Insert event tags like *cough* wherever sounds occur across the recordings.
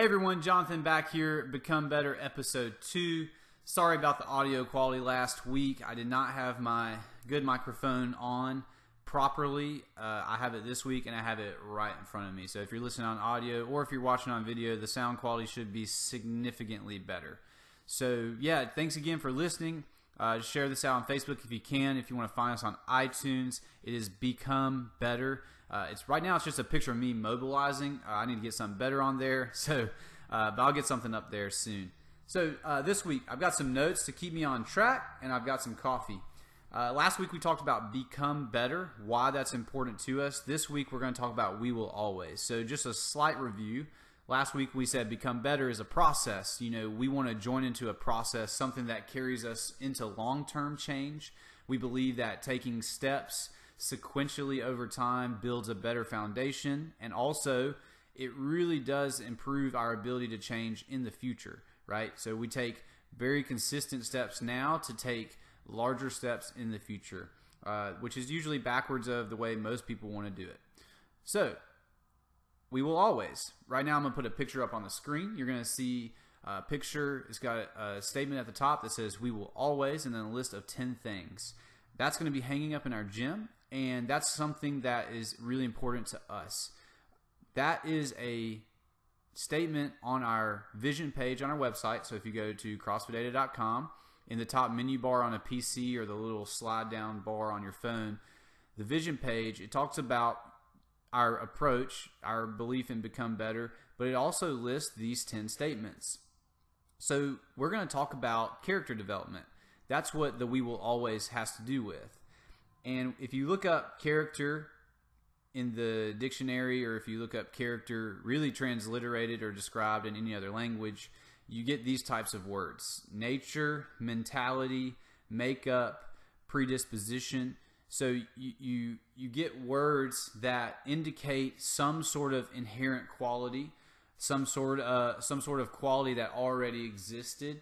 Hey everyone, Jonathan back here, Become Better episode 2. Sorry about the audio quality last week. I did not have my good microphone on properly. Uh, I have it this week and I have it right in front of me. So if you're listening on audio or if you're watching on video, the sound quality should be significantly better. So yeah, thanks again for listening. Uh, share this out on Facebook if you can. If you want to find us on iTunes, it is Become Better. Uh, it's right now. It's just a picture of me mobilizing. Uh, I need to get something better on there. *laughs* So, uh, but I'll get something up there soon. So uh, this week I've got some notes to keep me on track, and I've got some coffee. Uh, last week we talked about become better, why that's important to us. This week we're going to talk about we will always. So just a slight review. Last week we said become better is a process. You know, we want to join into a process, something that carries us into long-term change. We believe that taking steps sequentially over time builds a better foundation and also it really does improve our ability to change in the future, right? So we take very consistent steps now to take larger steps in the future, uh, which is usually backwards of the way most people want to do it. So we will always. Right now, I'm going to put a picture up on the screen. You're going to see a picture. It's got a statement at the top that says, We will always, and then a list of 10 things. That's going to be hanging up in our gym and that's something that is really important to us. That is a statement on our vision page on our website. So if you go to crossfitada.com, in the top menu bar on a PC or the little slide down bar on your phone, the vision page, it talks about our approach, our belief in become better, but it also lists these 10 statements. So we're going to talk about character development. That's what the we will always has to do with. And if you look up character in the dictionary, or if you look up character really transliterated or described in any other language, you get these types of words nature, mentality, makeup, predisposition. So you, you, you get words that indicate some sort of inherent quality, some sort uh, some sort of quality that already existed.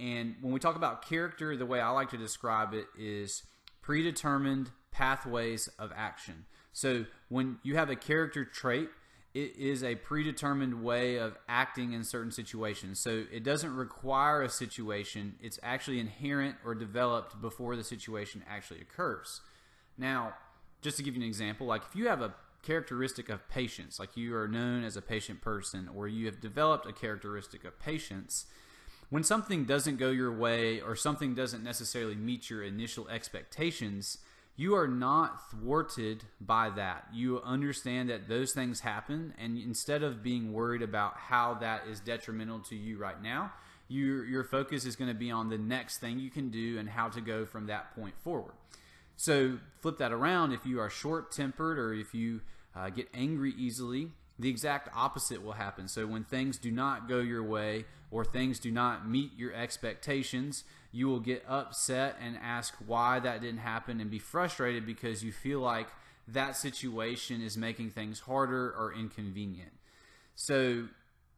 And when we talk about character, the way I like to describe it is predetermined pathways of action. So when you have a character trait, it is a predetermined way of acting in certain situations. So it doesn't require a situation, it's actually inherent or developed before the situation actually occurs. Now, just to give you an example, like if you have a characteristic of patience, like you are known as a patient person, or you have developed a characteristic of patience, when something doesn't go your way or something doesn't necessarily meet your initial expectations, you are not thwarted by that. You understand that those things happen, and instead of being worried about how that is detrimental to you right now, your your focus is going to be on the next thing you can do and how to go from that point forward. So flip that around. If you are short tempered or if you uh, get angry easily, the exact opposite will happen. So when things do not go your way or things do not meet your expectations, you will get upset and ask why that didn't happen and be frustrated because you feel like that situation is making things harder or inconvenient. So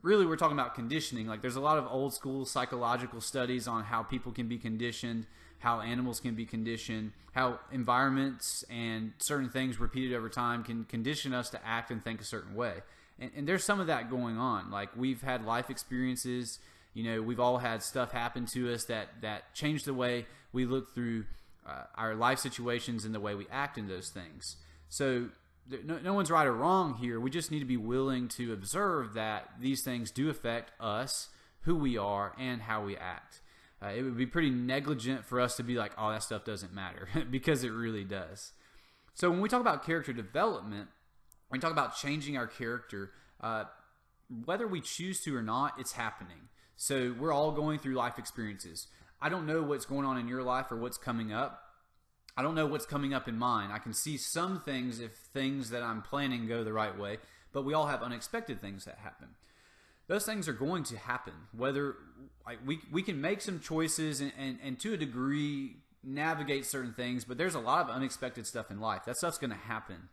really we're talking about conditioning. Like there's a lot of old school psychological studies on how people can be conditioned, how animals can be conditioned, how environments and certain things repeated over time can condition us to act and think a certain way. And, and there's some of that going on. Like we've had life experiences, you know, we've all had stuff happen to us that that changed the way we look through uh, our life situations and the way we act in those things. So no, no one's right or wrong here. We just need to be willing to observe that these things do affect us, who we are, and how we act. Uh, it would be pretty negligent for us to be like, oh, that stuff doesn't matter, *laughs* because it really does. So when we talk about character development, when we talk about changing our character, uh, whether we choose to or not, it's happening. So we're all going through life experiences. I don't know what's going on in your life or what's coming up. I don't know what's coming up in mine. I can see some things if things that I'm planning go the right way, but we all have unexpected things that happen those things are going to happen. Whether like we we can make some choices and, and, and to a degree navigate certain things, but there's a lot of unexpected stuff in life. That stuff's going to happen.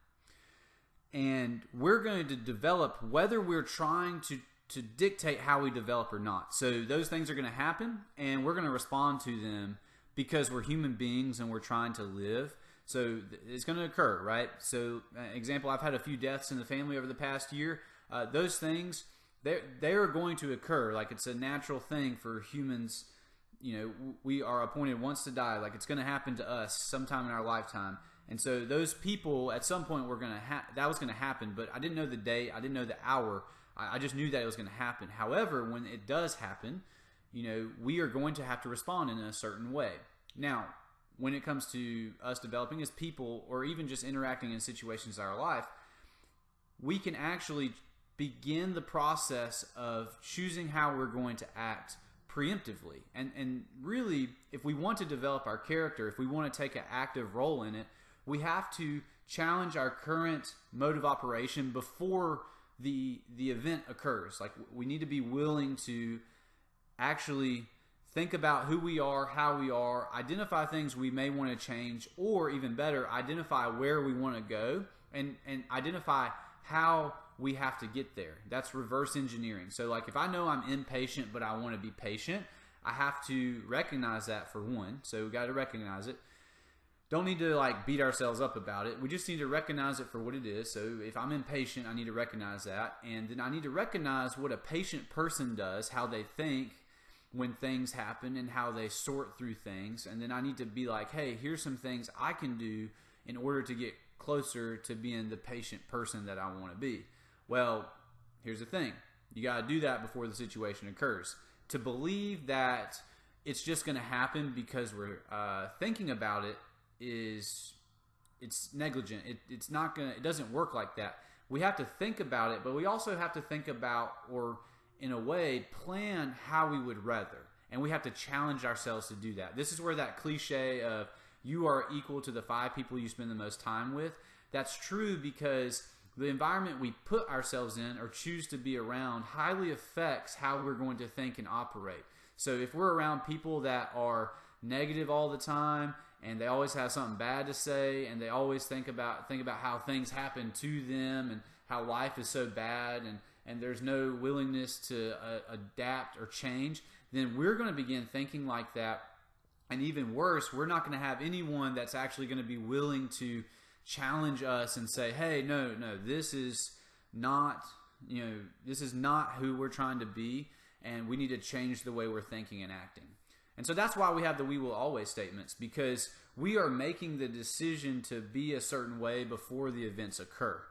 And we're going to develop whether we're trying to to dictate how we develop or not. So those things are going to happen and we're going to respond to them because we're human beings and we're trying to live. So it's going to occur, right? So, uh, example, I've had a few deaths in the family over the past year. Uh, those things they they are going to occur. Like it's a natural thing for humans. You know, we are appointed once to die. Like it's going to happen to us sometime in our lifetime. And so those people at some point were going to ha- that was going to happen. But I didn't know the date. I didn't know the hour. I, I just knew that it was going to happen. However, when it does happen, you know, we are going to have to respond in a certain way. Now, when it comes to us developing as people or even just interacting in situations in our life, we can actually begin the process of choosing how we're going to act preemptively. And and really, if we want to develop our character, if we want to take an active role in it, we have to challenge our current mode of operation before the the event occurs. Like we need to be willing to actually think about who we are, how we are, identify things we may want to change, or even better, identify where we want to go and, and identify how we have to get there. That's reverse engineering. So, like, if I know I'm impatient, but I want to be patient, I have to recognize that for one. So, we got to recognize it. Don't need to like beat ourselves up about it. We just need to recognize it for what it is. So, if I'm impatient, I need to recognize that. And then I need to recognize what a patient person does, how they think, when things happen and how they sort through things. And then I need to be like, hey, here's some things I can do in order to get closer to being the patient person that I want to be. Well, here's the thing you got to do that before the situation occurs. To believe that it's just going to happen because we're uh, thinking about it is it's negligent. It, it's not to, it doesn't work like that. We have to think about it, but we also have to think about or in a way, plan how we would rather. And we have to challenge ourselves to do that. This is where that cliche of you are equal to the five people you spend the most time with, that's true because the environment we put ourselves in or choose to be around highly affects how we're going to think and operate. So if we're around people that are negative all the time and they always have something bad to say and they always think about think about how things happen to them and how life is so bad and and there's no willingness to uh, adapt or change, then we're going to begin thinking like that. And even worse, we're not going to have anyone that's actually going to be willing to challenge us and say, "Hey, no, no, this is not, you know, this is not who we're trying to be, and we need to change the way we're thinking and acting." And so that's why we have the "we will always" statements because we are making the decision to be a certain way before the events occur.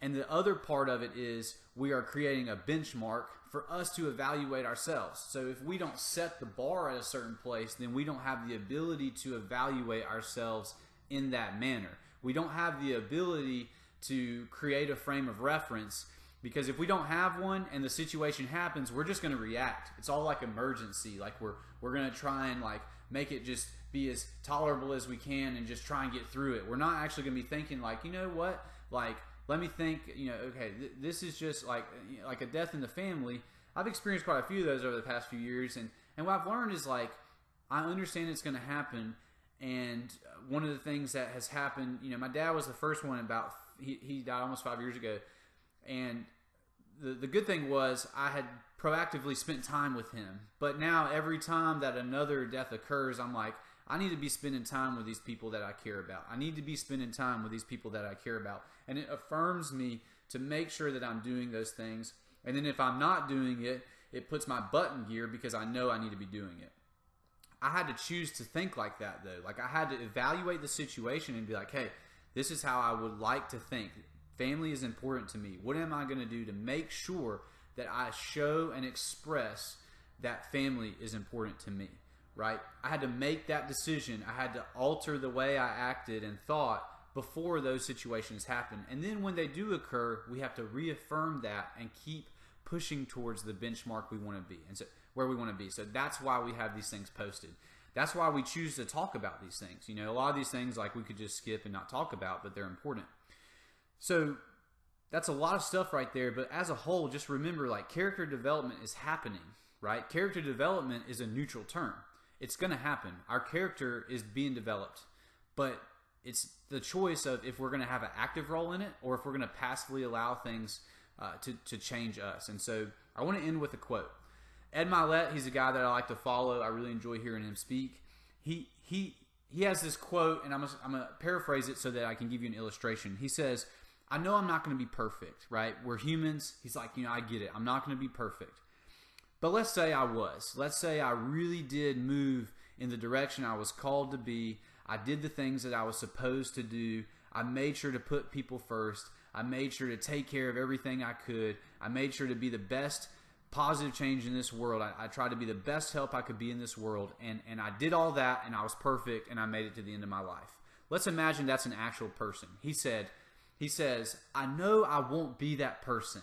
And the other part of it is we are creating a benchmark for us to evaluate ourselves. So if we don't set the bar at a certain place, then we don't have the ability to evaluate ourselves in that manner. We don't have the ability to create a frame of reference because if we don't have one and the situation happens, we're just going to react. It's all like emergency. Like we're we're going to try and like make it just be as tolerable as we can and just try and get through it. We're not actually going to be thinking like, you know what? Like let me think. You know, okay, th- this is just like like a death in the family. I've experienced quite a few of those over the past few years, and and what I've learned is like I understand it's going to happen. And one of the things that has happened, you know, my dad was the first one about he, he died almost five years ago, and the the good thing was I had proactively spent time with him. But now every time that another death occurs, I'm like, I need to be spending time with these people that I care about. I need to be spending time with these people that I care about. And it affirms me to make sure that I'm doing those things. And then if I'm not doing it, it puts my butt in gear because I know I need to be doing it. I had to choose to think like that though. Like I had to evaluate the situation and be like, hey, this is how I would like to think. Family is important to me. What am I going to do to make sure that I show and express that family is important to me? right? I had to make that decision. I had to alter the way I acted and thought before those situations happen. And then when they do occur, we have to reaffirm that and keep pushing towards the benchmark we want to be and so where we want to be. So that's why we have these things posted. That's why we choose to talk about these things. You know, a lot of these things like we could just skip and not talk about, but they're important. So that's a lot of stuff right there, but as a whole, just remember like character development is happening, right? Character development is a neutral term it's going to happen. Our character is being developed, but it's the choice of if we're going to have an active role in it or if we're going to passively allow things uh, to, to change us. And so I want to end with a quote. Ed Mylett, he's a guy that I like to follow. I really enjoy hearing him speak. He he he has this quote, and I'm gonna, I'm gonna paraphrase it so that I can give you an illustration. He says, I know I'm not going to be perfect, right? We're humans. He's like, you know, I get it. I'm not going to be perfect. But let's say I was. Let's say I really did move in the direction I was called to be. I did the things that I was supposed to do. I made sure to put people first. I made sure to take care of everything I could. I made sure to be the best positive change in this world. I, I, tried to be the best help I could be in this world, and, and I did all that, and I was perfect, and I made it to the end of my life. Let's imagine that's an actual person. He said, he says, I know I won't be that person,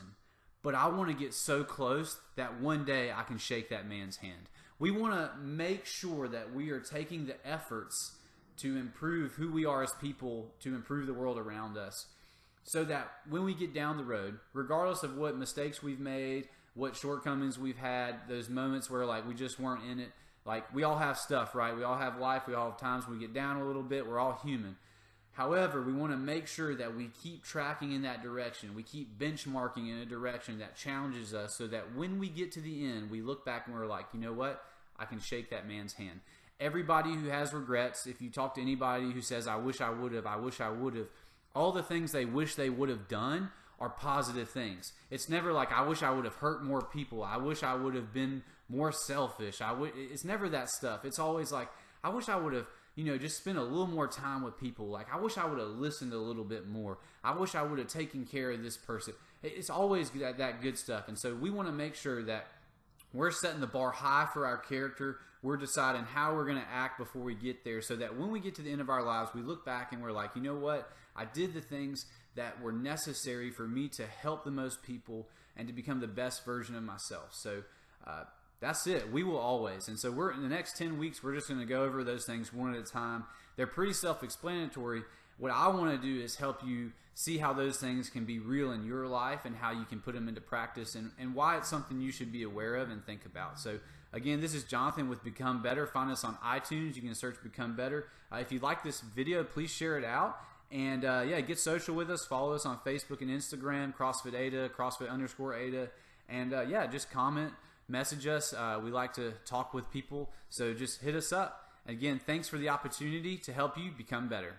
but I want to get so close that one day I can shake that man's hand. We want to make sure that we are taking the efforts to improve who we are as people, to improve the world around us, so that when we get down the road, regardless of what mistakes we've made, what shortcomings we've had, those moments where like we just weren't in it. Like we all have stuff, right? We all have life. We all have times we get down a little bit. We're all human. However, we want to make sure that we keep tracking in that direction. We keep benchmarking in a direction that challenges us so that when we get to the end, we look back and we're like, you know what? I can shake that man's hand. Everybody who has regrets, if you talk to anybody who says, I wish I would have, I wish I would have, all the things they wish they would have done are positive things. It's never like I wish I would have hurt more people. I wish I would have been more selfish. I would it's never that stuff. It's always like I wish I would have, you know, just spent a little more time with people. Like I wish I would have listened a little bit more. I wish I would have taken care of this person. It's always that, that good stuff. And so we want to make sure that we're setting the bar high for our character. We're deciding how we're going to act before we get there so that when we get to the end of our lives, we look back and we're like, you know what? I did the things that were necessary for me to help the most people and to become the best version of myself. So uh, that's it. We will always. And so we're in the next 10 weeks, we're just going to go over those things one at a time. They're pretty self explanatory. What I want to do is help you see how those things can be real in your life and how you can put them into practice and, and why it's something you should be aware of and think about. So, again, this is Jonathan with Become Better. Find us on iTunes. You can search Become Better. Uh, if you like this video, please share it out. And uh, yeah, get social with us. Follow us on Facebook and Instagram, CrossFit Ada, CrossFit underscore Ada. And uh, yeah, just comment, message us. Uh, we like to talk with people. So just hit us up. Again, thanks for the opportunity to help you become better.